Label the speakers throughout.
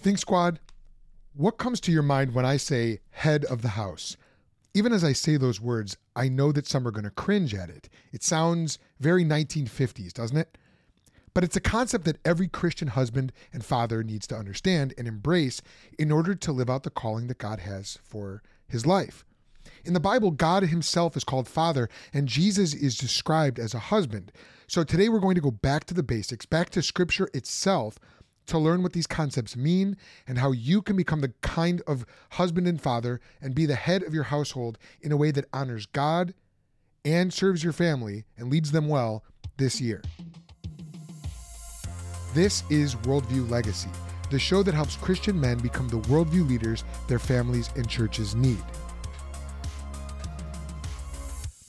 Speaker 1: Think Squad, what comes to your mind when I say head of the house? Even as I say those words, I know that some are going to cringe at it. It sounds very 1950s, doesn't it? But it's a concept that every Christian husband and father needs to understand and embrace in order to live out the calling that God has for his life. In the Bible, God himself is called Father, and Jesus is described as a husband. So today we're going to go back to the basics, back to Scripture itself, to learn what these concepts mean and how you can become the kind of husband and father and be the head of your household in a way that honors God and serves your family and leads them well this year. This is Worldview Legacy, the show that helps Christian men become the worldview leaders their families and churches need.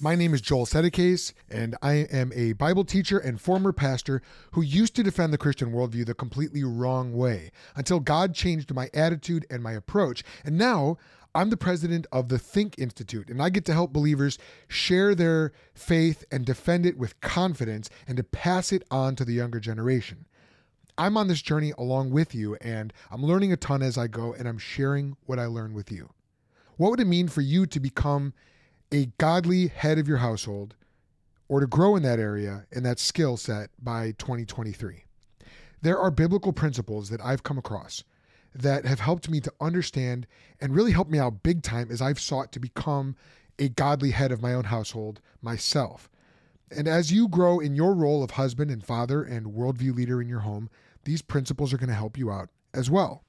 Speaker 1: My name is Joel Settecase, and I am a Bible teacher and former pastor who used to defend the Christian worldview the completely wrong way until God changed my attitude and my approach. And now I'm the president of the Think Institute, and I get to help believers share their faith and defend it with confidence and to pass it on to the younger generation. I'm on this journey along with you, and I'm learning a ton as I go, and I'm sharing what I learn with you. What would it mean for you to become a godly head of your household or to grow in that area and that skill set by 2023. There are biblical principles that I've come across that have helped me to understand and really helped me out big time as I've sought to become a godly head of my own household myself. And as you grow in your role of husband and father and worldview leader in your home, these principles are going to help you out as well.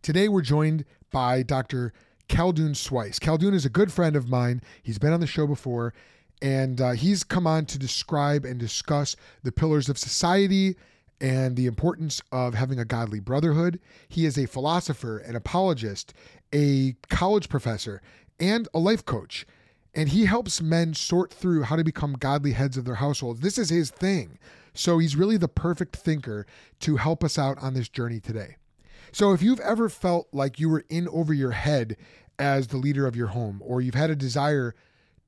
Speaker 1: Today, we're joined by Dr. Khaldoun Sweis. Khaldoun is a good friend of mine. He's been on the show before, and uh, he's come on to describe and discuss the pillars of society and the importance of having a godly brotherhood. He is a philosopher, an apologist, a college professor, and a life coach. And he helps men sort through how to become godly heads of their households. This is his thing. So he's really the perfect thinker to help us out on this journey today. So if you've ever felt like you were in over your head as the leader of your home, or you've had a desire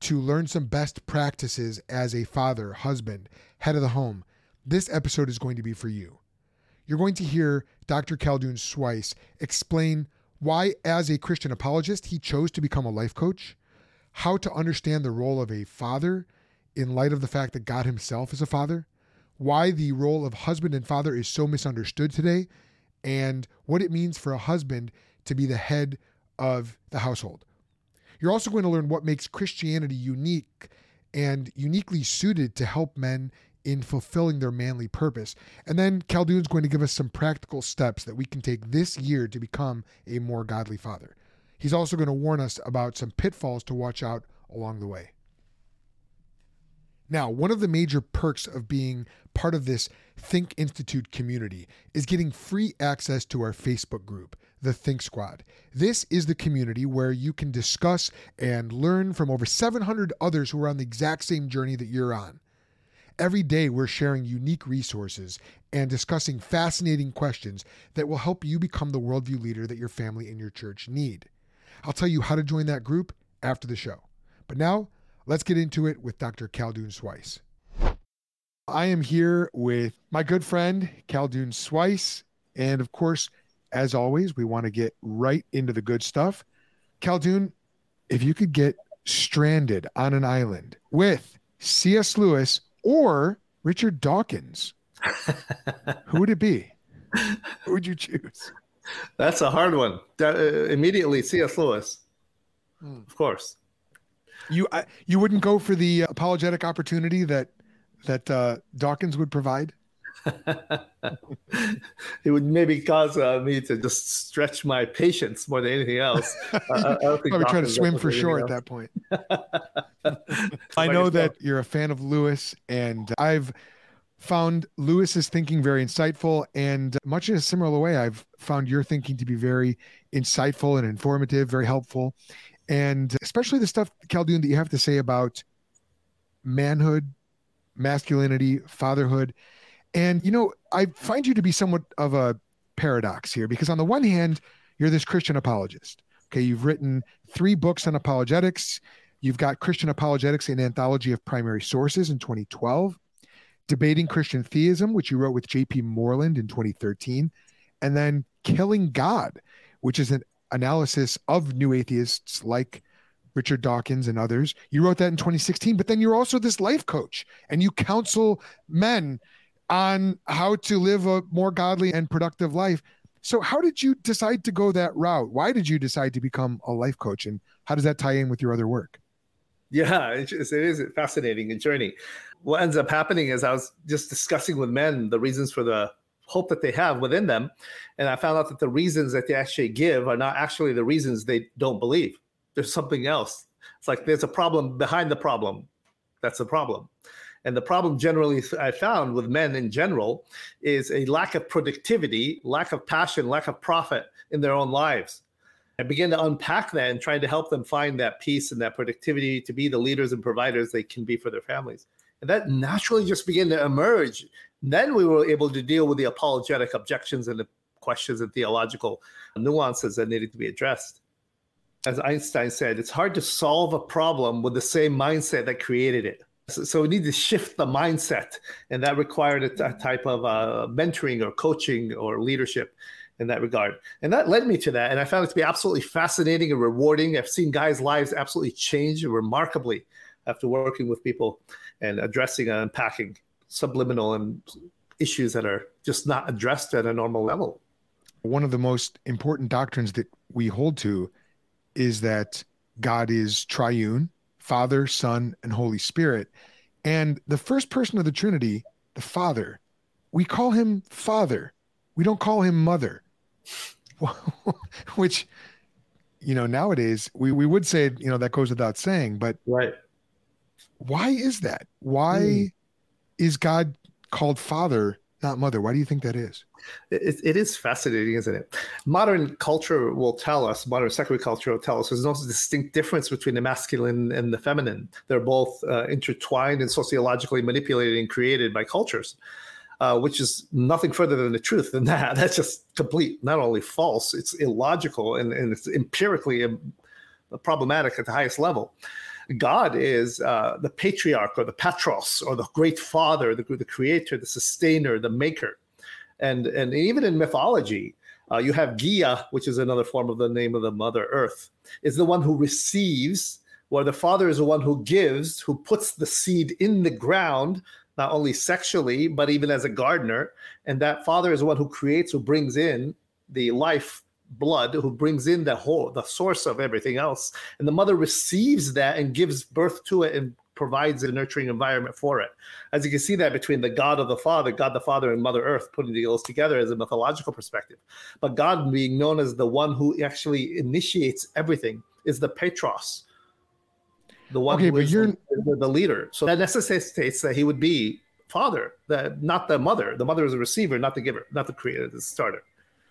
Speaker 1: to learn some best practices as a father, husband, head of the home, this episode is going to be for you. You're going to hear Dr. Khaldoun Sweis explain why, as a Christian apologist, he chose to become a life coach, how to understand the role of a father in light of the fact that God himself is a father, why the role of husband and father is so misunderstood today, and what it means for a husband to be the head of the household. You're also going to learn what makes Christianity unique and uniquely suited to help men in fulfilling their manly purpose. And then Khaldoun's going to give us some practical steps that we can take this year to become a more godly father. He's also going to warn us about some pitfalls to watch out along the way. Now, one of the major perks of being part of this Think Institute community is getting free access to our Facebook group, the Think Squad. This is the community where you can discuss and learn from over 700 others who are on the exact same journey that you're on. Every day, we're sharing unique resources and discussing fascinating questions that will help you become the worldview leader that your family and your church need. I'll tell you how to join that group after the show. But now, Let's get into it with Dr. Khaldoun Sweis. I am here with my good friend, Khaldoun Sweis. And of course, as always, we want to get right into the good stuff. Khaldoun, if you could get stranded on an island with C.S. Lewis or Richard Dawkins, who would it be? Who would you choose?
Speaker 2: That's a hard one. Uh, immediately, C.S. Lewis, hmm. of course.
Speaker 1: You I, you wouldn't go for the apologetic opportunity that that uh, Dawkins would provide.
Speaker 2: it would maybe cause uh, me to just stretch my patience more than anything else. Uh,
Speaker 1: I Probably try to swim for shore at that point. I know that you're a fan of Lewis, and I've found Lewis's thinking very insightful. And much in a similar way, I've found your thinking to be very insightful and informative, very helpful and especially the stuff, Khaldoun, that you have to say about manhood, masculinity, fatherhood. And, you know, I find you to be somewhat of a paradox here because, on the one hand, you're this Christian apologist. Okay, you've written three books on apologetics. You've got Christian Apologetics, an anthology of primary sources in 2012, Debating Christian Theism, which you wrote with J.P. Moreland in 2013, and then Killing God, which is an analysis of new atheists like Richard Dawkins and others. You wrote that in 2016, but then you're also this life coach and you counsel men on how to live a more godly and productive life. So, how did you decide to go that route? Why did you decide to become a life coach? And how does that tie in with your other work?
Speaker 2: Yeah, it is a fascinating journey. What ends up happening is I was just discussing with men the reasons for the hope that they have within them. And I found out that the reasons that they actually give are not actually the reasons they don't believe. There's something else. It's like there's a problem behind the problem. That's the problem. And the problem generally I found with men in general is a lack of productivity, lack of passion, lack of profit in their own lives. I began to unpack that and trying to help them find that peace and that productivity to be the leaders and providers they can be for their families. And that naturally just began to emerge. then we were able to deal with the apologetic objections and the questions and theological nuances that needed to be addressed. As Einstein said, it's hard to solve a problem with the same mindset that created it. So, so we need to shift the mindset, and that required a, t- a type of uh, mentoring or coaching or leadership in that regard. And that led me to that. And I found it to be absolutely fascinating and rewarding. I've seen guys' lives absolutely change remarkably after working with people and addressing and unpacking subliminal and issues that are just not addressed at a normal level.
Speaker 1: One of the most important doctrines that we hold to is that God is triune, Father, Son, and Holy Spirit. And the first person of the Trinity, the Father, we call him Father. We don't call him Mother. which you know nowadays we, we would say you know that goes without saying but
Speaker 2: right
Speaker 1: why is that why mm. is god called father not mother why do you think that is
Speaker 2: it, it is fascinating isn't it modern culture will tell us modern secular culture will tell us there's no distinct difference between the masculine and the feminine they're both uh, intertwined and sociologically manipulated and created by cultures uh, which is nothing further than the truth than that. That's just complete, not only false, it's illogical and, and it's empirically um, problematic at the highest level. God is uh, the patriarch or the patros or the great father, the, the creator, the sustainer, the maker. And, and even in mythology, uh, you have Gaia, which is another form of the name of the Mother Earth, is the one who receives, where the father is the one who gives, who puts the seed in the ground not only sexually, but even as a gardener. And that father is the one who creates, who brings in the life blood, who brings in the whole, the source of everything else. And the mother receives that and gives birth to it and provides a nurturing environment for it. As you can see that between the God of the Father, God the Father, and Mother Earth, putting the deals together as a mythological perspective. But God being known as the one who actually initiates everything is the Petros, the one okay, who is the, the, leader. So that necessitates that he would be father, that not the mother. The mother is a receiver, not the giver, not the creator, the starter.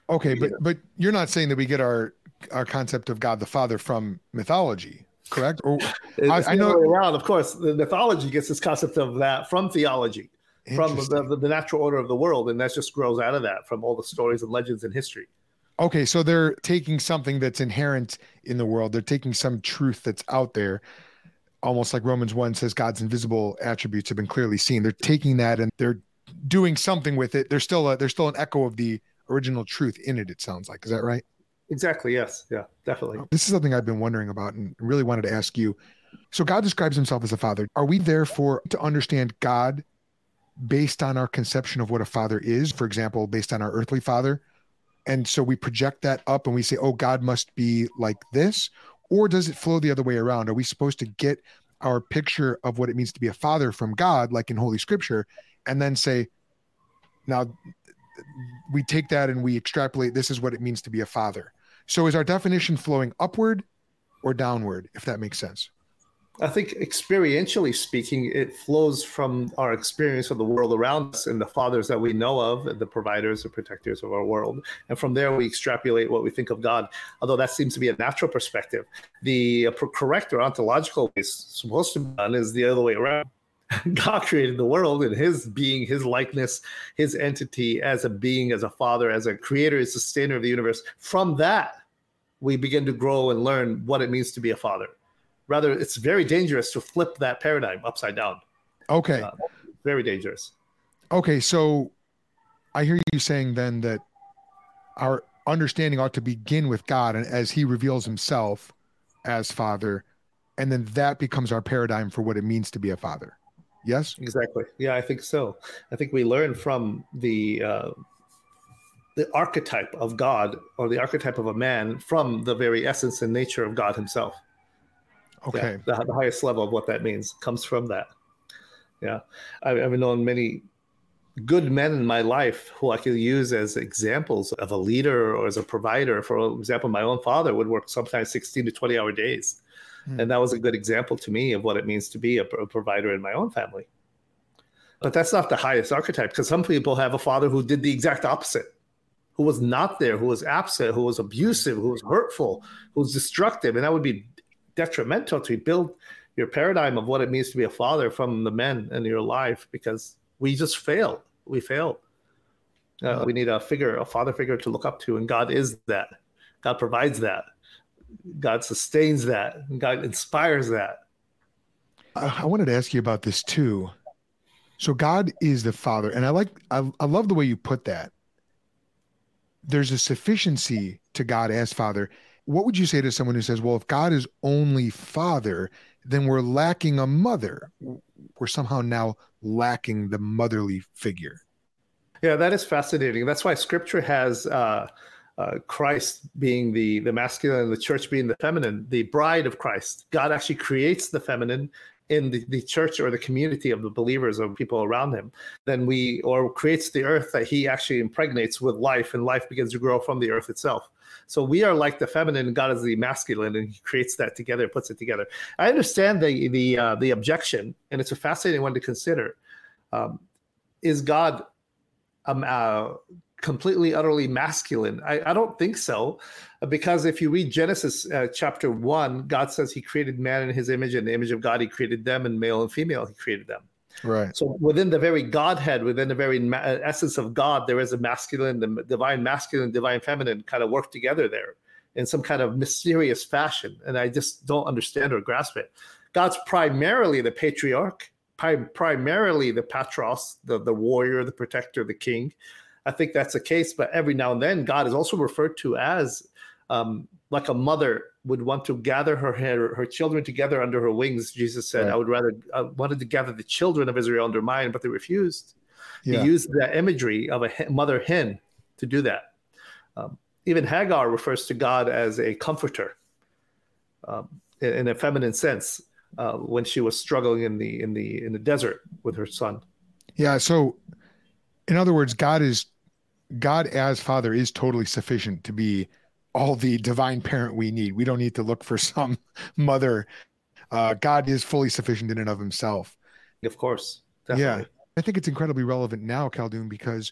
Speaker 1: Okay, but but you're not saying that we get our our concept of God the Father from mythology, correct? Or
Speaker 2: I, I, know around. Of course, the mythology gets this concept of that from theology, from the, the natural order of the world, and that just grows out of that from all the stories and legends and history.
Speaker 1: Okay, so they're taking something that's inherent in the world. They're taking some truth that's out there almost like Romans 1 says God's invisible attributes have been clearly seen. They're taking that and they're doing something with it. There's still a, there's still an echo of the original truth in it, it sounds like. Is that right?
Speaker 2: Exactly. Yes. Yeah, definitely.
Speaker 1: This is something I've been wondering about and really wanted to ask you. So God describes himself as a father. Are we therefore to understand God based on our conception of what a father is? For example, based on our earthly father? And so we project that up and we say, oh, God must be like this or does it flow the other way around? Are we supposed to get our picture of what it means to be a father from God, like in Holy Scripture, and then say, now we take that and we extrapolate this is what it means to be a father. So is our definition flowing upward or downward, if that makes sense?
Speaker 2: I think experientially speaking, it flows from our experience of the world around us and the fathers that we know of, the providers, the protectors of our world. And from there, we extrapolate what we think of God, although that seems to be a natural perspective. The uh, correct or ontological way is supposed to be done is the other way around. God created the world and his being, his likeness, his entity as a being, as a father, as a creator, as sustainer of the universe. From that, we begin to grow and learn what it means to be a father rather it's very dangerous to flip that paradigm upside down
Speaker 1: okay uh,
Speaker 2: very dangerous
Speaker 1: okay so i hear you saying then that our understanding ought to begin with God and as he reveals himself as father and then that becomes our paradigm for what it means to be a father. Yes?
Speaker 2: Exactly. Yeah, I think so. I think we learn from the uh, the archetype of God or the archetype of a man from the very essence and nature of God himself.
Speaker 1: Okay.
Speaker 2: Yeah, the, the, highest level of what that means comes from that. Yeah. I've, I've known many good men in my life who I could use as examples of a leader or as a provider. For example, my own father would work sometimes 16 to 20 hour days. Mm. And that was a good example to me of what it means to be a, a provider in my own family. But that's not the highest archetype because some people have a father who did the exact opposite, who was not there, who was absent, who was abusive, who was hurtful, who was destructive. And that would be detrimental to build your paradigm of what it means to be a father from the men in your life because we just fail. we fail. Uh, we need a figure, a father figure to look up to, and God is that. God provides that. God sustains that. God inspires that.
Speaker 1: I wanted to ask you about this too. So God is the Father, and I like, I, I love the way you put that. There's a sufficiency to God as Father. What would you say to someone who says, "Well, if God is only Father, then we're lacking a mother. We're somehow now lacking the motherly figure.
Speaker 2: Yeah, that is fascinating. That's why Scripture has uh, uh, Christ being the the masculine, and the church being the feminine, the bride of Christ. God actually creates the feminine in the, the church or the community of the believers or people around him then we or creates the earth that he actually impregnates with life and life begins to grow from the earth itself so we are like the feminine, God is the masculine, and He creates that together, puts it together. I understand the the uh, the objection, and it's a fascinating one to consider. Um, is God um, uh, completely, utterly masculine? I, I, don't think so, because if you read Genesis uh, chapter one, God says He created man in His image, and the image of God He created them, and male and female He created them.
Speaker 1: Right.
Speaker 2: So within the very Godhead, within the very ma- essence of God, there is a masculine, the divine masculine, divine feminine kind of work together there in some kind of mysterious fashion. And I just don't understand or grasp it. God's primarily the patriarch, primarily the patros, the, the warrior, the protector, the king. I think that's the case. But every now and then, God is also referred to as um, like a mother would want to gather her, her, her children together under her wings. Jesus said, right. "I would rather I wanted to gather the children of Israel under mine, but they refused." Yeah. He used that imagery of a mother hen to do that. Um, even Hagar refers to God as a comforter um, in, in, a feminine sense uh, when she was struggling in the in the in the desert with her son.
Speaker 1: Yeah. So, in other words, God is God as Father is totally sufficient to be all the divine parent we need. We don't need to look for some mother. Uh, God is fully sufficient in and of himself.
Speaker 2: Of course. Definitely.
Speaker 1: Yeah. I think it's incredibly relevant now, Khaldoun, because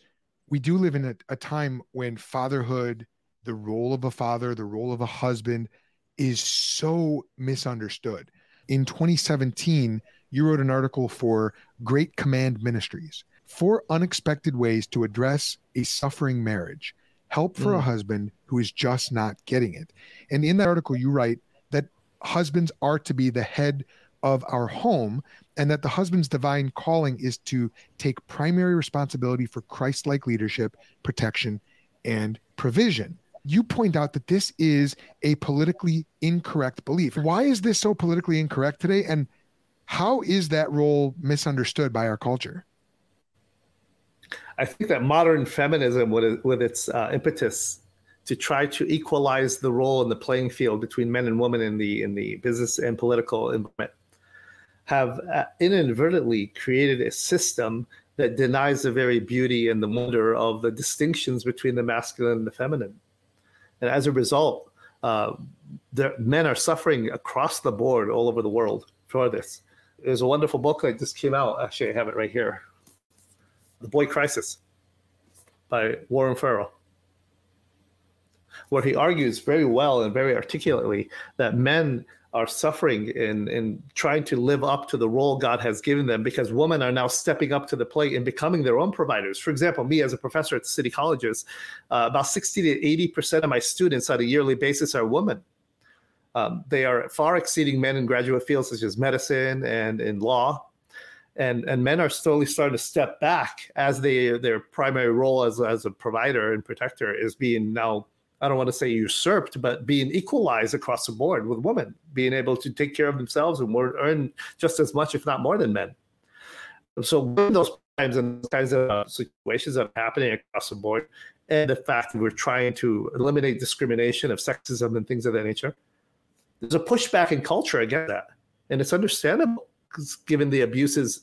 Speaker 1: we do live in a, a time when fatherhood, the role of a father, the role of a husband is so misunderstood. In 2017, you wrote an article for Great Command Ministries Four Unexpected Ways to Address a Suffering Marriage help for mm. a husband who is just not getting it. And in that article, you write that husbands are to be the head of our home and that the husband's divine calling is to take primary responsibility for Christ like leadership, protection, and provision. You point out that this is a politically incorrect belief. Why is this so politically incorrect today? And how is that role misunderstood by our culture?
Speaker 2: I think that modern feminism, with, with its uh, impetus to try to equalize the role in the playing field between men and women in the in the business and political environment, have uh, inadvertently created a system that denies the very beauty and the wonder of the distinctions between the masculine and the feminine. And as a result, uh, men are suffering across the board all over the world for this. There's a wonderful book that just came out. Actually, I have it right here. The Boy Crisis by Warren Farrell, where he argues very well and very articulately that men are suffering in, in trying to live up to the role God has given them because women are now stepping up to the plate and becoming their own providers. For example, me as a professor at city colleges, uh, about 60 to 80% of my students on a yearly basis are women. Um, they are far exceeding men in graduate fields such as medicine and in law and and men are slowly starting to step back as they their primary role as as a provider and protector is being now I don't want to say usurped, but being equalized across the board with women, being able to take care of themselves and earn just as much, if not more, than men. So those times and those kinds of situations that are happening across the board, and the fact that we're trying to eliminate discrimination of sexism and things of that nature, there's a pushback in culture against that, and it's understandable given the abuses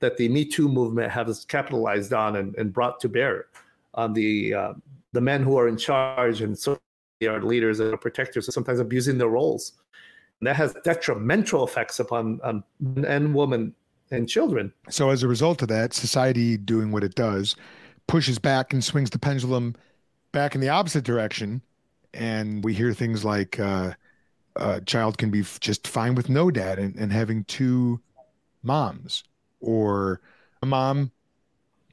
Speaker 2: that the Me Too movement has capitalized on and, and brought to bear on the uh, the men who are in charge and so they are leaders and protectors sometimes abusing their roles. And that has detrimental effects upon um, men and women and children.
Speaker 1: So as a result of that, society doing what it does pushes back and swings the pendulum back in the opposite direction. And we hear things like uh, a child can be just fine with no dad and, and having two moms, or a mom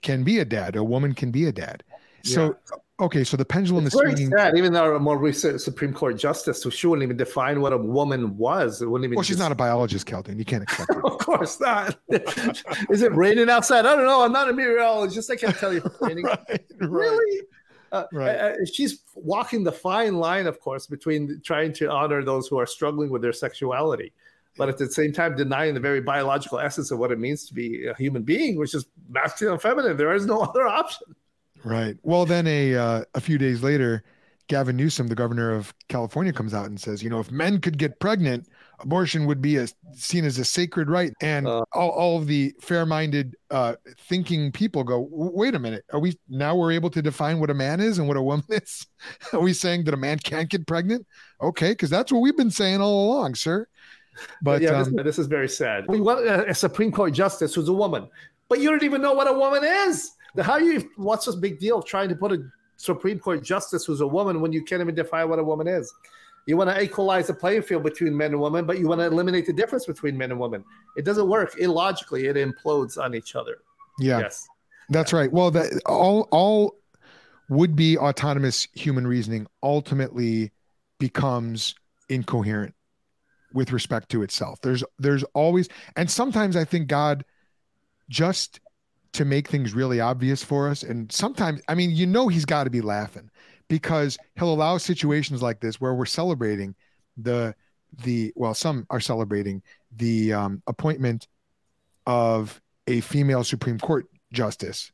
Speaker 1: can be a dad, a woman can be a dad. So, okay, so the pendulum
Speaker 2: it's
Speaker 1: is
Speaker 2: very swinging. sad. Even though a more recent Supreme Court justice, who she wouldn't even define what a woman was. It wouldn't even.
Speaker 1: Well, she's just... not a biologist, Kelton. You can't accept it.
Speaker 2: of course not. is it raining outside? I don't know. I'm not a meteorologist. I can't tell you. right, right. Really? Uh, right. Uh, she's walking the fine line, of course, between trying to honor those who are struggling with their sexuality, but at the same time denying the very biological essence of what it means to be a human being, which is masculine and feminine. There is no other option.
Speaker 1: Right. Well, then a uh, a few days later, Gavin Newsom, the governor of California, comes out and says, you know, if men could get pregnant, abortion would be a, seen as a sacred right. And uh, all, all of the fair-minded uh, thinking people go, wait a minute, are we now we're able to define what a man is and what a woman is? are we saying that a man can't get pregnant? Okay, because that's what we've been saying all along, sir.
Speaker 2: But yeah, um, this, this, is very sad. We want a Supreme Court justice who's a woman, but you don't even know what a woman is. How you? What's this big deal of trying to put a Supreme Court justice who's a woman when you can't even define what a woman is? You want to equalize the playing field between men and women, but you want to eliminate the difference between men and women. It doesn't work. Illogically, it implodes on each other.
Speaker 1: Yeah. Yes. That's right. Well, that all all would be autonomous human reasoning ultimately becomes incoherent with respect to itself. There's there's always and sometimes I think God just to make things really obvious for us and sometimes I mean you know he's got to be laughing because he'll allow situations like this where we're celebrating the the well some are celebrating the um, appointment of a female supreme court justice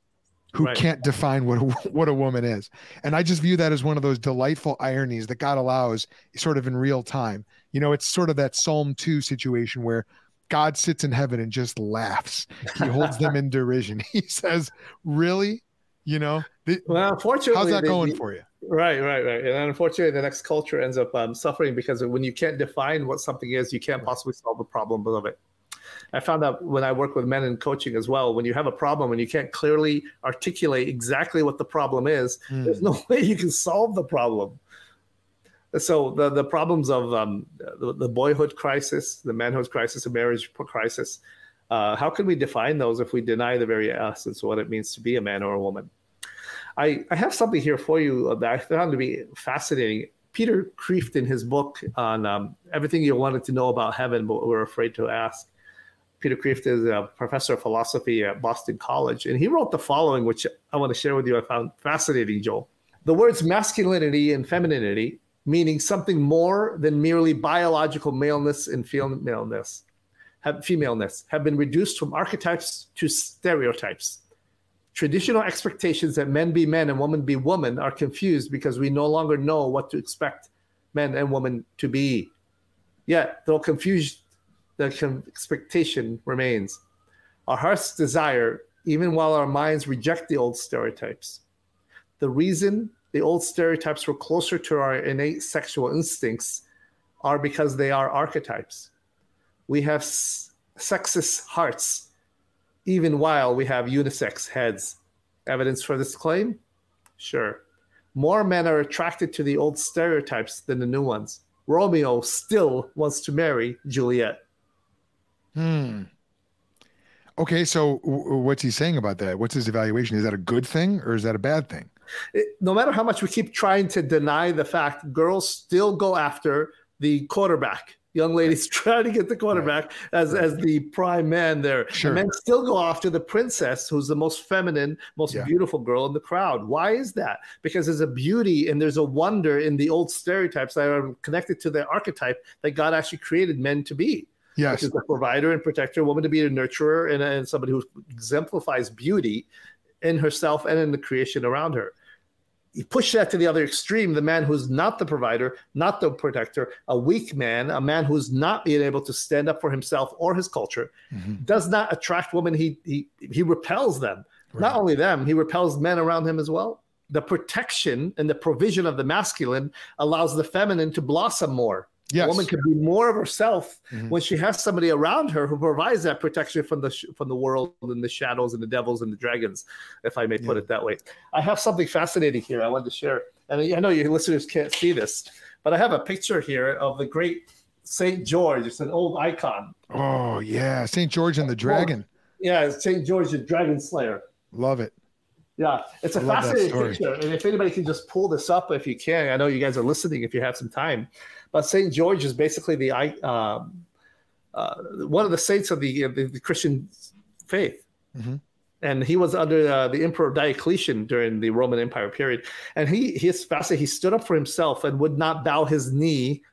Speaker 1: who right. can't define what a, what a woman is and i just view that as one of those delightful ironies that god allows sort of in real time you know it's sort of that psalm 2 situation where God sits in heaven and just laughs. He holds them in derision. He says, "Really? You know?
Speaker 2: The, well, unfortunately,
Speaker 1: how's that going for you?"
Speaker 2: Right, right, right. And unfortunately, the next culture ends up um, suffering because when you can't define what something is, you can't possibly solve the problem of it. I found out when I work with men in coaching as well, when you have a problem and you can't clearly articulate exactly what the problem is, mm. there's no way you can solve the problem so the, the problems of um, the, the, boyhood crisis, the manhood crisis, the marriage crisis, uh, how can we define those if we deny the very essence of what it means to be a man or a woman? I, I have something here for you that I found to be fascinating. Peter Kreeft, in his book on um, everything you wanted to know about heaven but were afraid to ask, Peter Kreeft is a professor of philosophy at Boston College, and he wrote the following, which I want to share with you. I found fascinating, Joel. The words masculinity and femininity meaning something more than merely biological maleness and femaleness, have, femaleness, have been reduced from archetypes to stereotypes. Traditional expectations that men be men and women be women are confused because we no longer know what to expect men and women to be. Yet, though confused, the expectation remains. Our hearts desire, even while our minds reject the old stereotypes. The reason the old stereotypes were closer to our innate sexual instincts are because they are archetypes. We have sexist hearts, even while we have unisex heads. Evidence for this claim? Sure. More men are attracted to the old stereotypes than the new ones. Romeo still wants to marry Juliet.
Speaker 1: Hmm. Okay, so w- what's he saying about that? What's his evaluation? Is that a good thing or is that a bad thing?
Speaker 2: it, no matter how much we keep trying to deny the fact, girls still go after the quarterback. young ladies trying to get the quarterback as as the prime man there.
Speaker 1: Sure.
Speaker 2: And men still go after the princess, who's the most feminine, most
Speaker 1: Yeah.
Speaker 2: beautiful girl in the crowd. Why is that? Because there's a beauty and there's a wonder in the old stereotypes that are connected to the archetype that God actually created men to be.
Speaker 1: Yes.
Speaker 2: Which is a provider and protector, a woman to be a nurturer, and, and somebody who exemplifies beauty in herself and in the creation around her you push that to the other extreme the man who's not the provider not the protector a weak man a man who's not being able to stand up for himself or his culture
Speaker 1: Mhm.
Speaker 2: does not attract women he he he repels them
Speaker 1: Right.
Speaker 2: not only them he repels men around him as well the protection and the provision of the masculine allows the feminine to blossom more
Speaker 1: Yes.
Speaker 2: a woman can be more of herself
Speaker 1: Mhm.
Speaker 2: when she has somebody around her who provides that protection from the sh- from the world and the shadows and the devils and the dragons, if I may put
Speaker 1: Yeah.
Speaker 2: it that way. I have something fascinating here I wanted to share, and I know your listeners can't see this, but I have a picture here of the great Saint George. It's an old icon.
Speaker 1: Oh yeah, Saint George and the Dragon.
Speaker 2: Yeah, Saint George the Dragon Slayer.
Speaker 1: Love it.
Speaker 2: Yeah, it's a
Speaker 1: I love that
Speaker 2: fascinating picture. And if anybody can just pull this up, if you can, I know you guys are listening if you have some time. But Saint George is basically the um, uh, one of the saints of the, the, the Christian faith.
Speaker 1: Mhm.
Speaker 2: And he was under uh, the Emperor Diocletian during the Roman Empire period. And he he is fascinating. He stood up for himself and would not bow his knee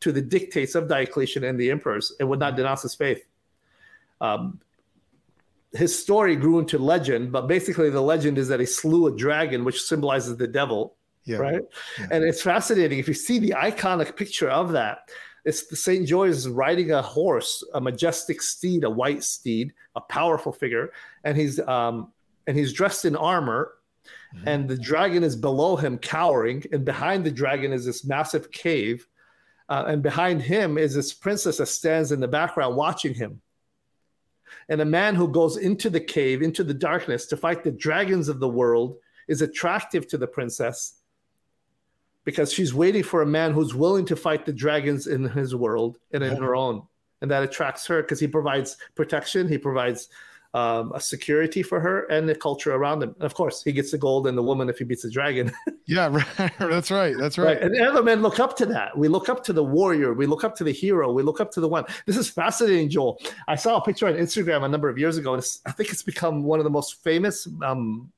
Speaker 2: to the dictates of Diocletian and the emperors and would not denounce his faith. Um, his story grew into legend, but basically the legend is that he slew a dragon, which symbolizes the devil,
Speaker 1: Yeah.
Speaker 2: right?
Speaker 1: Yeah.
Speaker 2: And it's fascinating if you see the iconic picture of that. It's the Saint George is riding a horse, a majestic steed, a white steed, a powerful figure, and he's um, and he's dressed in armor,
Speaker 1: Mhm.
Speaker 2: and the dragon is below him, cowering, and behind the dragon is this massive cave, uh, and behind him is this princess that stands in the background watching him. And a man who goes into the cave, into the darkness to fight the dragons of the world is attractive to the princess because she's waiting for a man who's willing to fight the dragons in his world and in her own. And that attracts her because he provides protection, he provides um, a security for her and the culture around him. And of course, he gets the gold and the woman if he beats the dragon.
Speaker 1: Yeah, right. that's right. That's right.
Speaker 2: And other men look up to that. We look up to the warrior. We look up to the hero. We look up to the one. This is fascinating, Joel. I saw a picture on Instagram a number of years ago, and it's, I think it's become one of the most famous, um,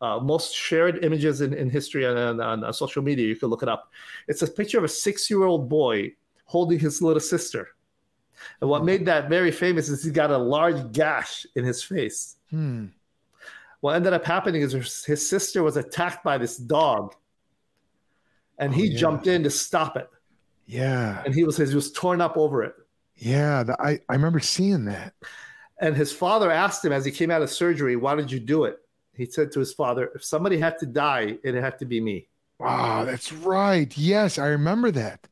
Speaker 2: uh, most shared images in, in history and on, on, on social media. You can look it up. It's a picture of a six-year-old boy holding his little sister. And what made that very famous is he got a large gash in his face.
Speaker 1: Hmm.
Speaker 2: What ended up happening is his- his sister was attacked by this dog, and
Speaker 1: Oh,
Speaker 2: he
Speaker 1: yeah.
Speaker 2: jumped in to stop it,
Speaker 1: Yeah.
Speaker 2: and he was he was torn up over it.
Speaker 1: Yeah. The, I, I remember seeing that.
Speaker 2: And his father asked him as he came out of surgery, "Why did you do it?" He said to his father, "If somebody had to die, it had to be me."
Speaker 1: Wow, that's right. Yes, I remember that.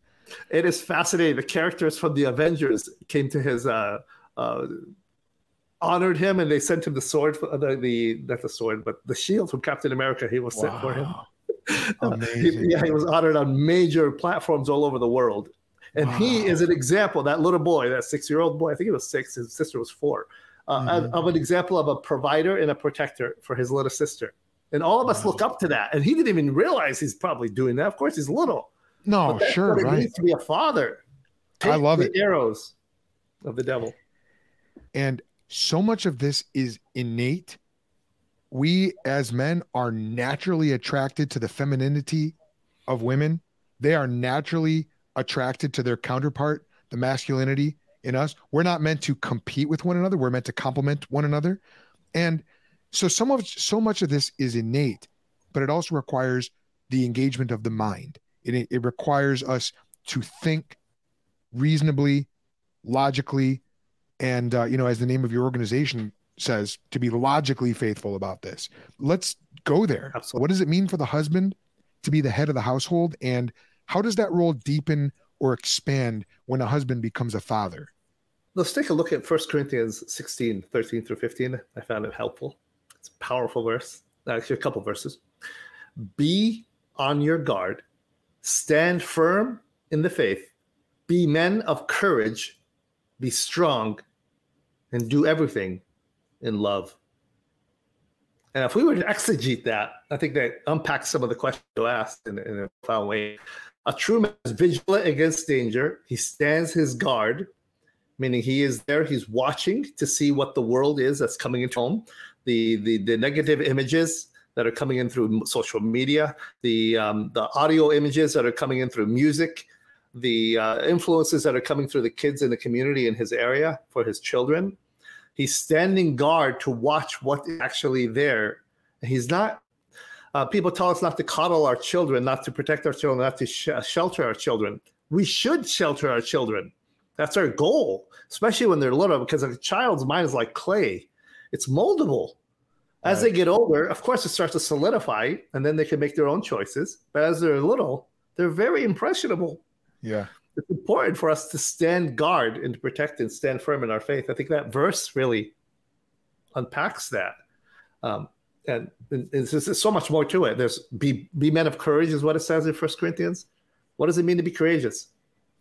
Speaker 2: It is fascinating. The characters from the Avengers came to his uh, uh, honored him, and they sent him the sword, for, the the not the sword, but the shield from Captain America. He was sent for him.
Speaker 1: Wow.
Speaker 2: Uh,
Speaker 1: Amazing.
Speaker 2: Yeah, he was honored on major platforms all over the world. And he is an example, that little boy, that six year old boy, I think he was six, his sister was four, uh,
Speaker 1: Mhm.
Speaker 2: of, of an example of a provider and a protector for his little sister. And all of us
Speaker 1: Wow.
Speaker 2: look up to that. And he didn't even realize he's probably doing that. Of course, he's little.
Speaker 1: No, sure,
Speaker 2: what it
Speaker 1: right.
Speaker 2: means to be a father.
Speaker 1: I love
Speaker 2: the
Speaker 1: it.
Speaker 2: arrows of the devil.
Speaker 1: And so much of this is innate. We as men are naturally attracted to the femininity of women. They are naturally attracted to their counterpart, the masculinity in us. We're not meant to compete with one another. We're meant to complement one another. And so some of so much of this is innate, but it also requires the engagement of the mind. It, it requires us to think reasonably, logically, and uh, you know, as the name of your organization says, to be logically faithful about this. Let's go there.
Speaker 2: Absolutely.
Speaker 1: What does it mean for the husband to be the head of the household, and how does that role deepen or expand when a husband becomes a father?
Speaker 2: Let's take a look at 1 Corinthians 16, 13 through 15. I found it helpful. It's a powerful verse, actually, a couple verses. Be on your guard, stand firm in the faith, be men of courage, be strong, and do everything in love. And if we were to exegete that, I think that unpacks some of the questions you asked in, in a profound way. A true man is vigilant against danger. He stands his guard, meaning he is there. He's watching to see what the world is that's coming into home, the the, the negative images that are coming in through social media, the um, the audio images that are coming in through music, the uh, influences that are coming through the kids in the community in his area for his children. He's standing guard to watch what is actually there. He's not. Uh, people tell us not to coddle our children, not to protect our children, not to sh- shelter our children. We should shelter our children. That's our goal, especially when they're little, because a child's mind is like clay. It's moldable. As right. they get older, of course, it starts to solidify, and then they can make their own choices. But as they're little, they're very impressionable.
Speaker 1: Yeah.
Speaker 2: It's important for us to stand guard and to protect and stand firm in our faith. I think that verse really unpacks that. Um, and, and there's, there's so much more to it. There's be be men of courage is what it says in First Corinthians. What does it mean to be courageous?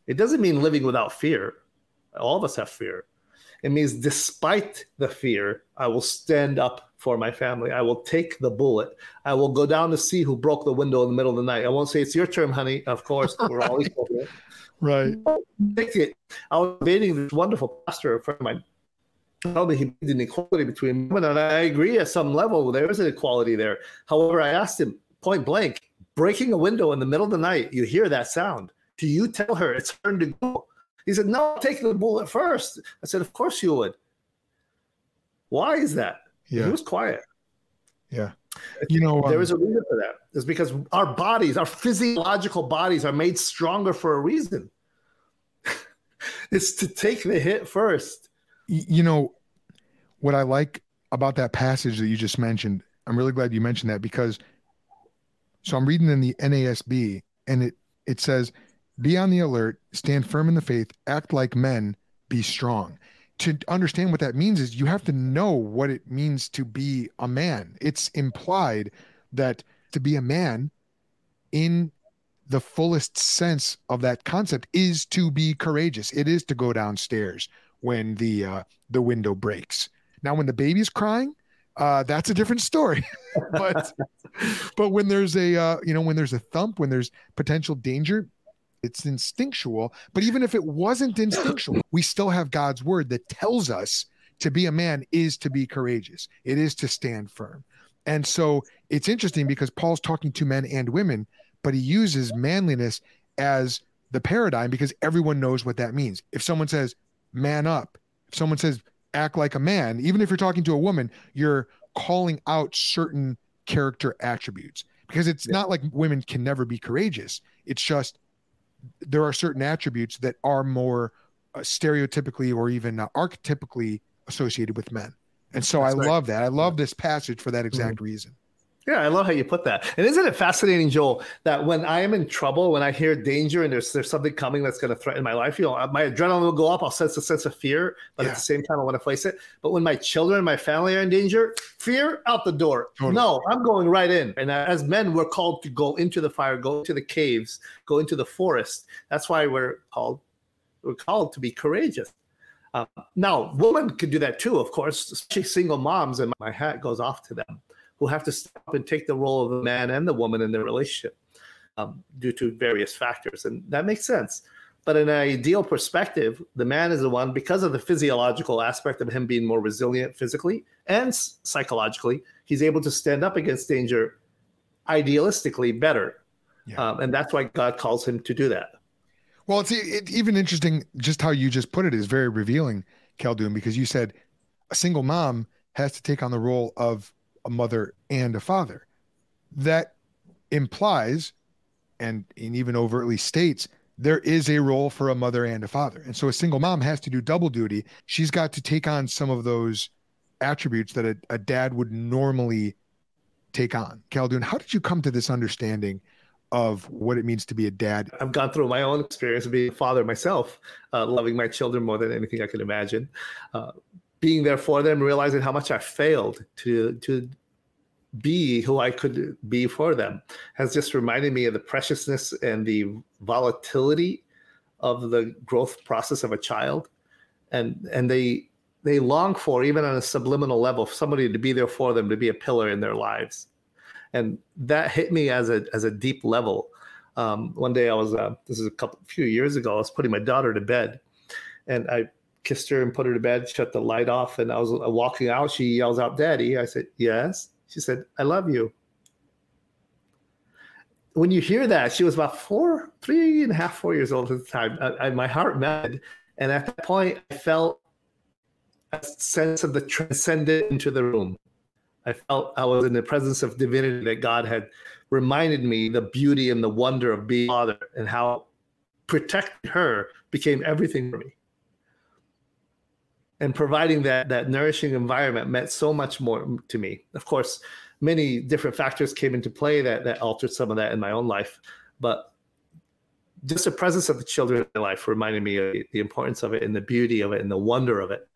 Speaker 2: It doesn't mean living without fear. All of us have fear. It means despite the fear, I will stand up for my family. I will take the bullet. I will go down to see who broke the window in the middle of the night. I won't say it's your turn, honey. Of course, we're always
Speaker 1: right.
Speaker 2: Take it. I was debating this wonderful pastor, a friend of mine. Told me he made an equality between women, and I agree at some level there is an equality there. However, I asked him point blank, breaking a window in the middle of the night, you hear that sound. Do you tell her it's her to go? He said, No, take the bullet first. I said, Of course you would. Why is that? Yeah. He was quiet.
Speaker 1: Yeah.
Speaker 2: You know, um, there is a reason for that. It's because our bodies, our physiological bodies, are made stronger for a reason. it's to take the hit first.
Speaker 1: You know, what I like about that passage that you just mentioned, I'm really glad you mentioned that because so I'm reading in the NASB and it it says, be on the alert, stand firm in the faith, act like men, be strong to understand what that means is you have to know what it means to be a man. It's implied that to be a man in the fullest sense of that concept is to be courageous. It is to go downstairs when the uh, the window breaks. Now, when the baby's crying, uh, that's a different story. but but when there's a uh, you know when there's a thump, when there's potential danger, it's instinctual. But even if it wasn't instinctual, we still have God's word that tells us to be a man is to be courageous, it is to stand firm. And so it's interesting because Paul's talking to men and women, but he uses manliness as the paradigm because everyone knows what that means. If someone says, man up, if someone says, act like a man, even if you're talking to a woman, you're calling out certain character attributes because it's yeah. not like women can never be courageous. It's just there are certain attributes that are more uh, stereotypically or even uh, archetypically associated with men. And so That's I right. love that. I love this passage for that exact mm-hmm. reason.
Speaker 2: Yeah, I love how you put that. And isn't it fascinating, Joel, that when I am in trouble, when I hear danger and there's there's something coming that's going to threaten my life, you know, my adrenaline will go up. I'll sense a sense of fear, but yeah. at the same time, I want to face it. But when my children, my family are in danger, fear out the door. Totally. No, I'm going right in. And as men, we're called to go into the fire, go into the caves, go into the forest. That's why we're called we're called to be courageous. Uh, now, women can do that too, of course, especially single moms, and my hat goes off to them who have to step and take the role of the man and the woman in their relationship um, due to various factors. And that makes sense. But in an ideal perspective, the man is the one, because of the physiological aspect of him being more resilient physically and psychologically, he's able to stand up against danger idealistically better. Yeah. Um, and that's why God calls him to do that.
Speaker 1: Well, it's it, even interesting just how you just put it is very revealing, Khaldoun, because you said a single mom has to take on the role of a mother and a father. That implies, and, even overtly states, there is a role for a mother and a father. And so a single mom has to do double duty. She's got to take on some of those attributes that a, a dad would normally take on. Khaldoun, how did you come to this understanding of what it means to be a dad?
Speaker 2: I've gone through my own experience of being a father myself, uh, loving my children more than anything I could imagine. Uh, being there for them, realizing how much I failed to to be who I could be for them, has just reminded me of the preciousness and the volatility of the growth process of a child, and and they they long for even on a subliminal level somebody to be there for them to be a pillar in their lives, and that hit me as a as a deep level. Um, one day I was, uh, this is a couple, few years ago, I was putting my daughter to bed and I kissed her and put her to bed, shut the light off. And I was uh, walking out. She yells out, Daddy. I said, Yes. She said, I love you. When you hear that, she was about four, three and a half, four years old at the time. I, I, my heart melted. And at that point, I felt a sense of the transcendent into the room. I felt I was in the presence of divinity that God had reminded me the beauty and the wonder of being father and how protecting her became everything for me. And providing that that nourishing environment meant so much more to me. Of course, many different factors came into play that that altered some of that in my own life, but just the presence of the children in my life reminded me of the importance of it and the beauty of it and the wonder of it.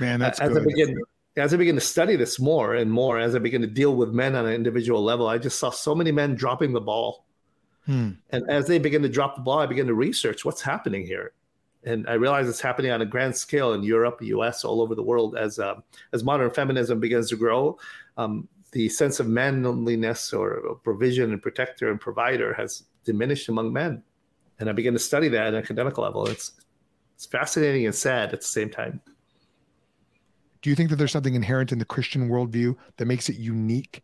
Speaker 1: Man, that's
Speaker 2: as
Speaker 1: good.
Speaker 2: I begin as I begin to study this more and more, as I begin to deal with men on an individual level, I just saw so many men dropping the ball. Hmm. And as they begin to drop the ball, I begin to research what's happening here. And I realize it's happening on a grand scale in Europe, US, all over the world. As uh, as modern feminism begins to grow, um, the sense of manliness or provision and protector and provider has diminished among men. And I begin to study that at an academic level. It's it's fascinating and sad at the same time.
Speaker 1: Do you think that there's something inherent in the Christian worldview that makes it unique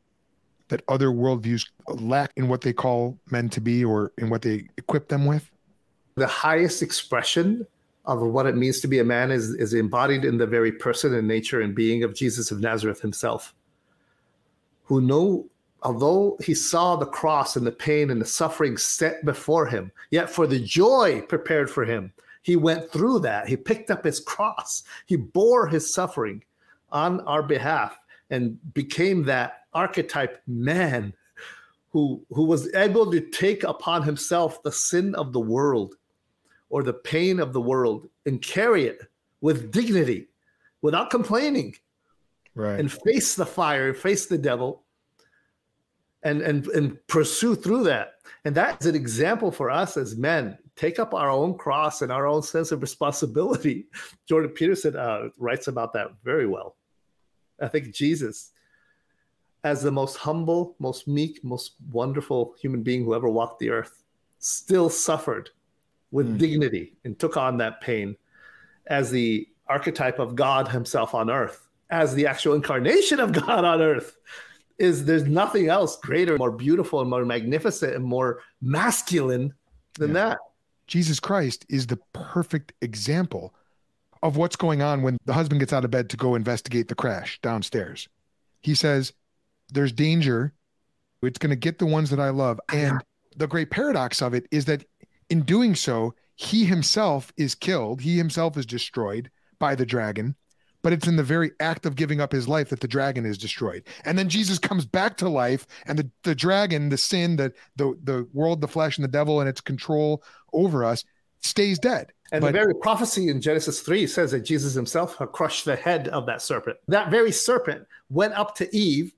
Speaker 1: that other worldviews lack in what they call men to be or in what they equip them with?
Speaker 2: The highest expression of what it means to be a man is, is embodied in the very person and nature and being of Jesus of Nazareth himself, who know, although he saw the cross and the pain and the suffering set before him, yet for the joy prepared for him, he went through that. He picked up his cross. He bore his suffering on our behalf and became that archetype man who, who was able to take upon himself the sin of the world or the pain of the world and carry it with dignity without complaining.
Speaker 1: Right.
Speaker 2: And face the fire face the devil and and and pursue through that. And that's an example for us as men. Take up our own cross and our own sense of responsibility. Jordan peterson uh, writes about that very well. I think Jesus, as the most humble, most meek, most wonderful human being who ever walked the earth, still suffered with mm. dignity and took on that pain as the archetype of God himself on earth, as the actual incarnation of God on earth. Is there's nothing else greater, more beautiful, and more magnificent and more masculine than yeah. that.
Speaker 1: Jesus Christ is the perfect example of what's going on when the husband gets out of bed to go investigate the crash downstairs. He says, There's danger. It's going to get the ones that I love. And the great paradox of it is that in doing so, he himself is killed, he himself is destroyed by the dragon. But it's in the very act of giving up his life that the dragon is destroyed. And then Jesus comes back to life, and the, the dragon, the sin, the, the the world, the flesh, and the devil and its control over us stays dead.
Speaker 2: And but, the very prophecy in Genesis 3 says that Jesus himself crushed the head of that serpent. That very serpent went up to Eve,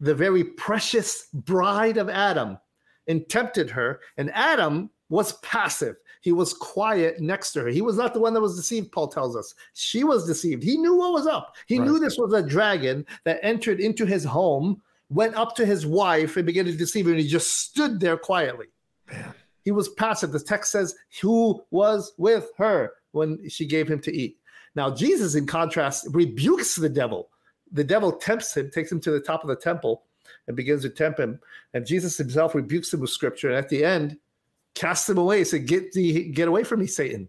Speaker 2: the very precious bride of Adam, and tempted her. And Adam was passive. He was quiet next to her. He was not the one that was deceived, Paul tells us. She was deceived. He knew what was up. He right. knew this was a dragon that entered into his home, went up to his wife, and began to deceive her. And he just stood there quietly. Man. He was passive. The text says, who was with her when she gave him to eat. Now, Jesus, in contrast, rebukes the devil. The devil tempts him, takes him to the top of the temple, and begins to tempt him. And Jesus himself rebukes him with scripture. And at the end, casts him away. Said, "Get the get away from me, Satan."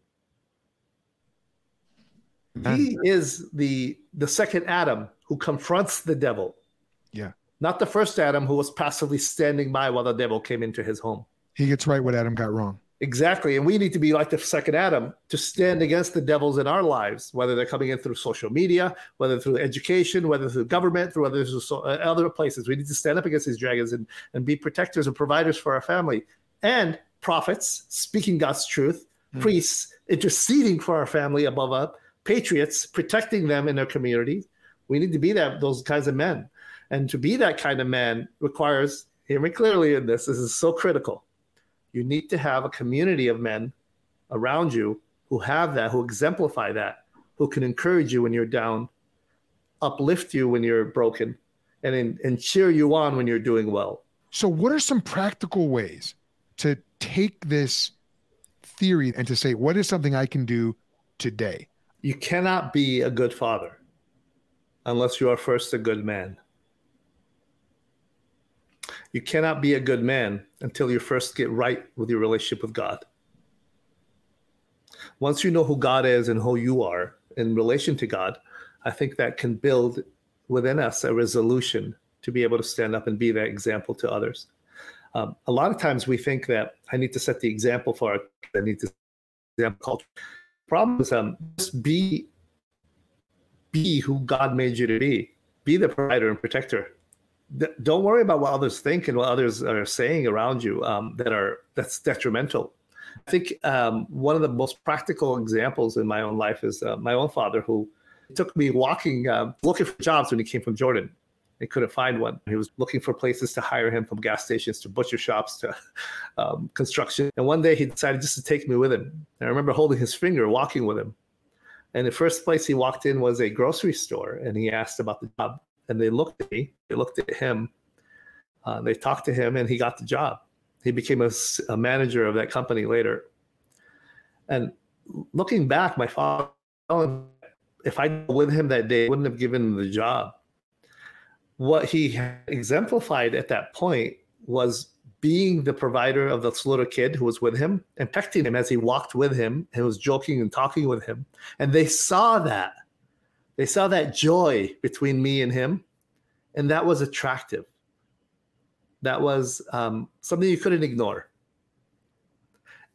Speaker 2: He is the the second Adam who confronts the devil.
Speaker 1: Yeah.
Speaker 2: Not the first Adam who was passively standing by while the devil came into his home.
Speaker 1: He gets right what Adam got wrong.
Speaker 2: Exactly. And we need to be like the second Adam to stand against the devils in our lives, whether they're coming in through social media, whether through education, whether through government, through other, so, uh, other places. We need to stand up against these dragons and, and be protectors and providers for our family. And prophets speaking God's truth, mm. priests interceding for our family above up, patriots protecting them in their community. We need to be that those kinds of men. And to be that kind of man requires, hear me clearly in this, this is so critical you need to have a community of men around you who have that, who exemplify that, who can encourage you when you're down, uplift you when you're broken, and, and cheer you on when you're doing well.
Speaker 1: So, what are some practical ways to take this theory and to say, what is something I can do today?
Speaker 2: You cannot be a good father unless you are first a good man. You cannot be a good man until you first get right with your relationship with God. Once you know who God is and who you are in relation to God, I think that can build within us a resolution to be able to stand up and be that example to others. Um, a lot of times we think that I need to set the example for I need to culture. Problem is, um, just be be who God made you to be. Be the provider and protector. Don't worry about what others think and what others are saying around you um, that are that's detrimental. I think um, one of the most practical examples in my own life is uh, my own father, who took me walking, uh, looking for jobs when he came from Jordan. He couldn't find one. He was looking for places to hire him from gas stations to butcher shops to um, construction. And one day he decided just to take me with him. And I remember holding his finger, walking with him. And the first place he walked in was a grocery store, and he asked about the job. And they looked at me, they looked at him, uh, they talked to him, and he got the job. He became a, a manager of that company later. And looking back, my father, if I with him that day, I wouldn't have given him the job. What he exemplified at that point was being the provider of this little kid who was with him and him as he walked with him and was joking and talking with him. And they saw that. They saw that joy between me and him. And that was attractive. That was um, something you couldn't ignore.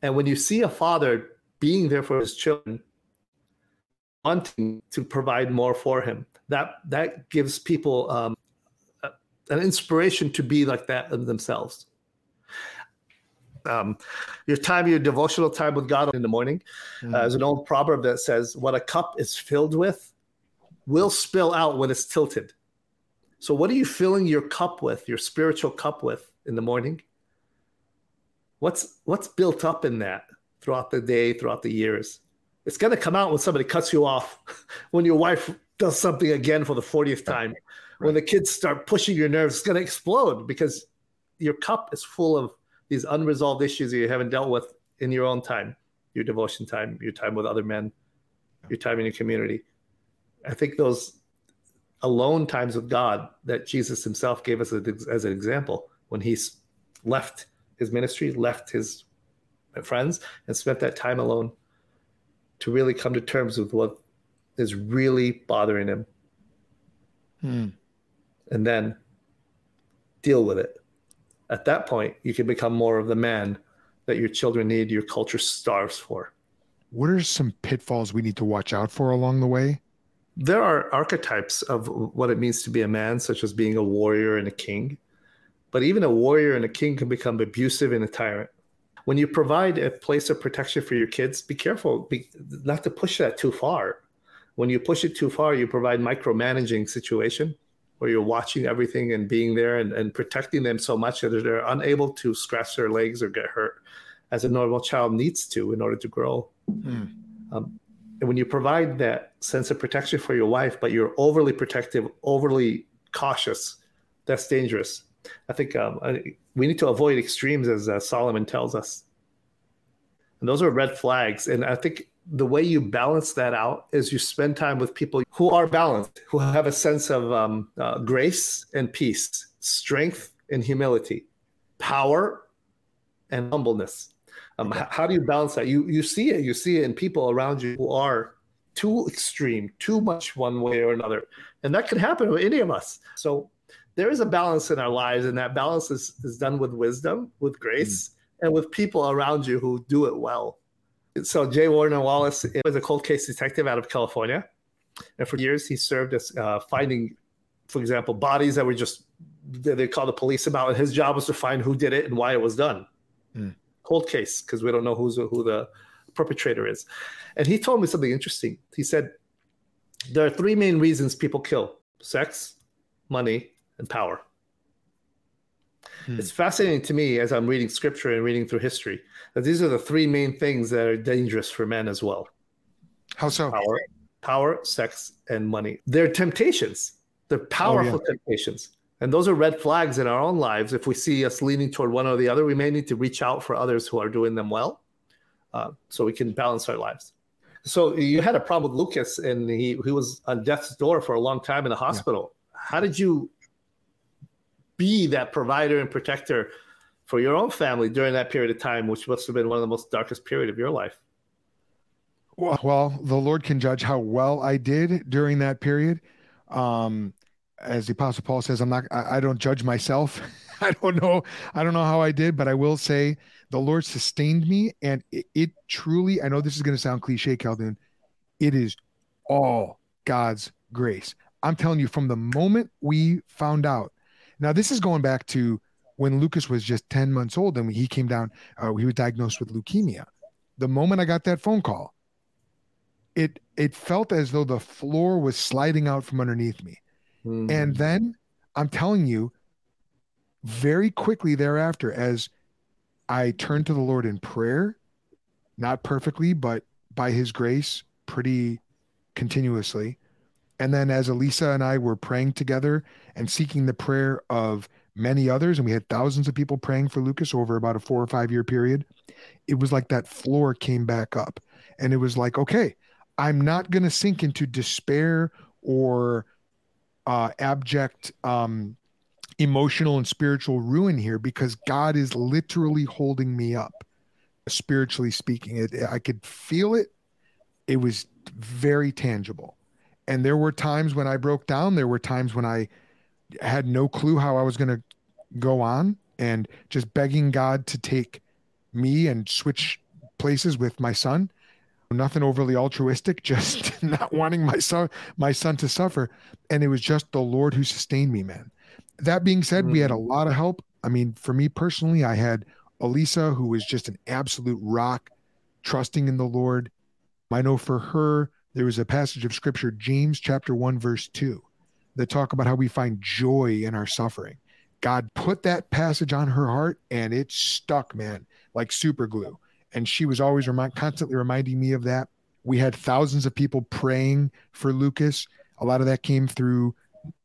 Speaker 2: And when you see a father being there for his children, wanting to provide more for him, that that gives people um, an inspiration to be like that themselves um, your time, your devotional time with God in the morning. Mm-hmm. Uh, there's an old proverb that says, What a cup is filled with will spill out when it's tilted. So, what are you filling your cup with, your spiritual cup with in the morning? What's what's built up in that throughout the day, throughout the years? It's going to come out when somebody cuts you off, when your wife does something again for the 40th time. When the kids start pushing your nerves, it's going to explode because your cup is full of these unresolved issues that you haven't dealt with in your own time, your devotion time, your time with other men, your time in your community. I think those alone times with God that Jesus himself gave us as an example when he left his ministry, left his friends, and spent that time alone to really come to terms with what is really bothering him. Hmm. And then deal with it at that point, you can become more of the man that your children need, your culture starves for.
Speaker 1: What are some pitfalls we need to watch out for along the way?
Speaker 2: There are archetypes of what it means to be a man, such as being a warrior and a king. But even a warrior and a king can become abusive and a tyrant. When you provide a place of protection for your kids, be careful be, not to push that too far. When you push it too far, you provide micromanaging situation where you're watching everything and being there and, and protecting them so much that they're unable to scratch their legs or get hurt as a normal child needs to in order to grow. Mm. Um, and when you provide that sense of protection for your wife, but you're overly protective, overly cautious, that's dangerous. I think um, we need to avoid extremes, as uh, Solomon tells us. And those are red flags. And I think the way you balance that out is you spend time with people who are balanced, who have a sense of um, uh, grace and peace, strength and humility, power and humbleness. Um, okay. How do you balance that? You you see it. You see it in people around you who are too extreme, too much one way or another, and that can happen with any of us. So there is a balance in our lives, and that balance is is done with wisdom, with grace, mm. and with people around you who do it well. So J. Warner Wallace was a cold case detective out of California, and for years he served as uh, finding, for example, bodies that were just they called the police about, and his job was to find who did it and why it was done. Mm. Cold case because we don't know who's who the perpetrator is. And he told me something interesting. He said there are three main reasons people kill: sex, money, and power. Hmm. It's fascinating to me as I'm reading scripture and reading through history that these are the three main things that are dangerous for men as well.
Speaker 1: How so?
Speaker 2: Power, power sex, and money. They're temptations. They're powerful oh, yeah. temptations. And those are red flags in our own lives. If we see us leaning toward one or the other, we may need to reach out for others who are doing them well uh, so we can balance our lives. So you had a problem with Lucas, and he, he was on death's door for a long time in the hospital. Yeah. How did you be that provider and protector for your own family during that period of time, which must have been one of the most darkest period of your life?
Speaker 1: Well, well the Lord can judge how well I did during that period. Um, as the apostle paul says i'm not i, I don't judge myself i don't know i don't know how i did but i will say the lord sustained me and it, it truly i know this is going to sound cliche Khaldoun it is all god's grace i'm telling you from the moment we found out now this is going back to when lucas was just 10 months old and he came down uh, he was diagnosed with leukemia the moment i got that phone call it it felt as though the floor was sliding out from underneath me Mm-hmm. And then I'm telling you, very quickly thereafter, as I turned to the Lord in prayer, not perfectly, but by his grace, pretty continuously. And then as Elisa and I were praying together and seeking the prayer of many others, and we had thousands of people praying for Lucas over about a four or five year period, it was like that floor came back up. And it was like, okay, I'm not going to sink into despair or uh, abject um, emotional and spiritual ruin here because God is literally holding me up, spiritually speaking. It, I could feel it. It was very tangible. And there were times when I broke down. There were times when I had no clue how I was going to go on and just begging God to take me and switch places with my son nothing overly altruistic, just not wanting my son my son to suffer. And it was just the Lord who sustained me, man. That being said, mm-hmm. we had a mm. lot of help. I mean, for me personally, I had Elisa, who was just an absolute rock, trusting in the Lord. I know for her, there was a passage of scripture, James chapter 1, verse 2, that talk about how we find joy in our suffering. God put that passage on her heart and it stuck, man, like super glue and she was always remind, constantly reminding me of that. We had thousands of people praying for Lucas. A lot of that came through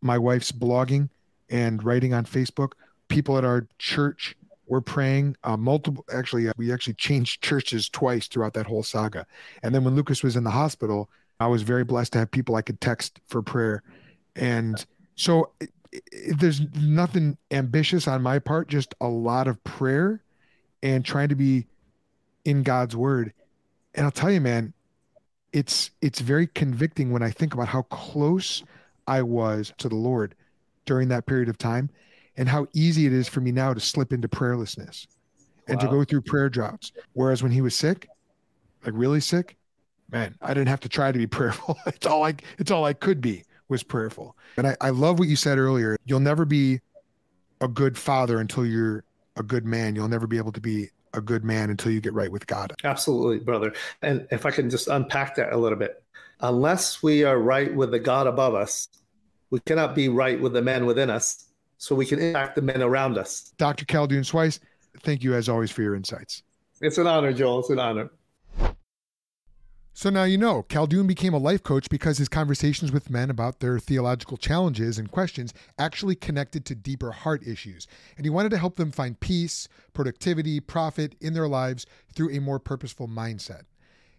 Speaker 1: my wife's blogging and writing on Facebook. People at our church were praying. Uh, multiple, actually, uh, we actually changed churches twice throughout that whole saga. And then when Lucas was in the hospital, I was very blessed to have people I could text for prayer. And so it, it, there's nothing ambitious on my part, just a lot of prayer and trying to be in God's word. And I'll tell you, man, it's it's very convicting when I think about how close I was to the Lord during that period of time and how easy it is for me now to slip into prayerlessness and wow. to go through prayer droughts. Whereas when he was sick, like really sick, man, I didn't have to try to be prayerful. it's all like it's all I could be was prayerful. And I, I love what you said earlier. You'll never be a good father until you're a good man. You'll never be able to be a good man until you get right with God.
Speaker 2: Absolutely, brother. And if I can just unpack that a little bit, unless we are right with the God above us, we cannot be right with the man within us, so we can impact the men around us.
Speaker 1: Dr. Khaldoun Sweis, thank you as always for your insights.
Speaker 2: It's an honor, Joel. It's an honor.
Speaker 1: So now you know, Khaldoun became a life coach because his conversations with men about their theological challenges and questions actually connected to deeper heart issues. And he wanted to help them find peace, productivity, profit in their lives through a more purposeful mindset.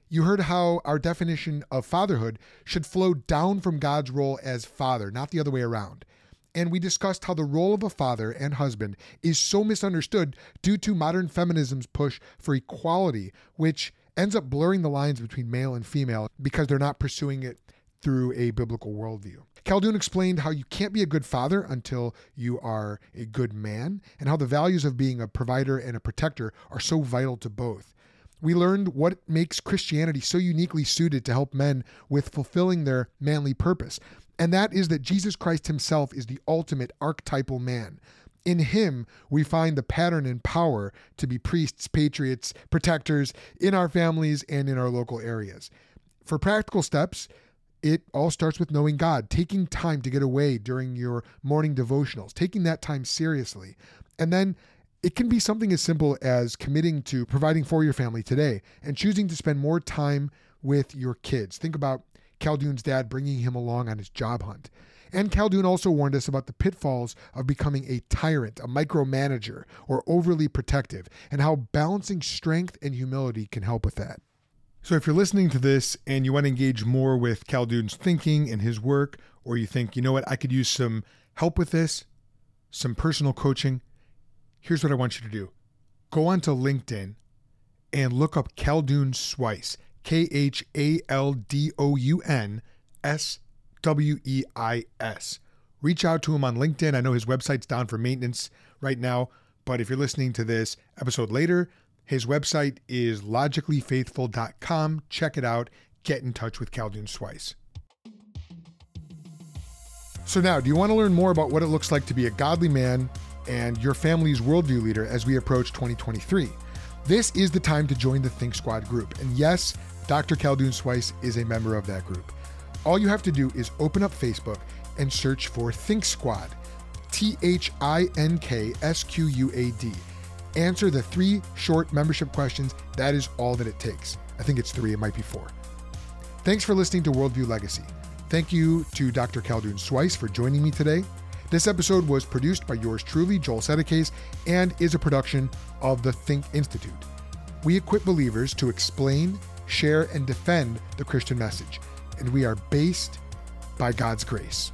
Speaker 1: You heard how our definition of fatherhood should flow down from God's role as father, not the other way around. And we discussed how the role of a father and husband is so misunderstood due to modern feminism's push for equality, which ends up blurring the lines between male and female because they're not pursuing it through a biblical worldview. Khaldoun explained how you can't be a good father until you are a good man, and how the values of being a provider and a protector are so vital to both. We learned what makes Christianity so uniquely suited to help men with fulfilling their manly purpose, and that is that Jesus Christ himself is the ultimate archetypal man, in him, we find the pattern and power to be priests, patriots, protectors in our families and in our local areas. For practical steps, it all starts with knowing God, taking time to get away during your morning devotionals, taking that time seriously. And then it can be something as simple as committing to providing for your family today and choosing to spend more time with your kids. Think about Khaldoun's dad bringing him along on his job hunt. And Khaldoun also warned us about the pitfalls of becoming a tyrant, a micromanager, or overly protective, and how balancing strength and humility can help with that. So, if you're listening to this and you want to engage more with Khaldoun's thinking and his work, or you think, you know what, I could use some help with this, some personal coaching, here's what I want you to do go onto LinkedIn and look up Khaldoun Sweis, K H A L D O U N S W E I S. Reach out to him on LinkedIn. I know his website's down for maintenance right now, but if you're listening to this episode later, his website is logicallyfaithful.com. Check it out. Get in touch with Khaldoun Sweis. So, now, do you want to learn more about what it looks like to be a godly man and your family's worldview leader as we approach 2023? This is the time to join the Think Squad group. And yes, Dr. Khaldoun Sweis is a member of that group. All you have to do is open up Facebook and search for Think Squad, T H I N K S Q U A D. Answer the three short membership questions. That is all that it takes. I think it's three, it might be four. Thanks for listening to Worldview Legacy. Thank you to Dr. Khaldoun Sweis for joining me today. This episode was produced by yours truly, Joel Settecase, and is a production of the Think Institute. We equip believers to explain, share, and defend the Christian message, and we are based by God's grace.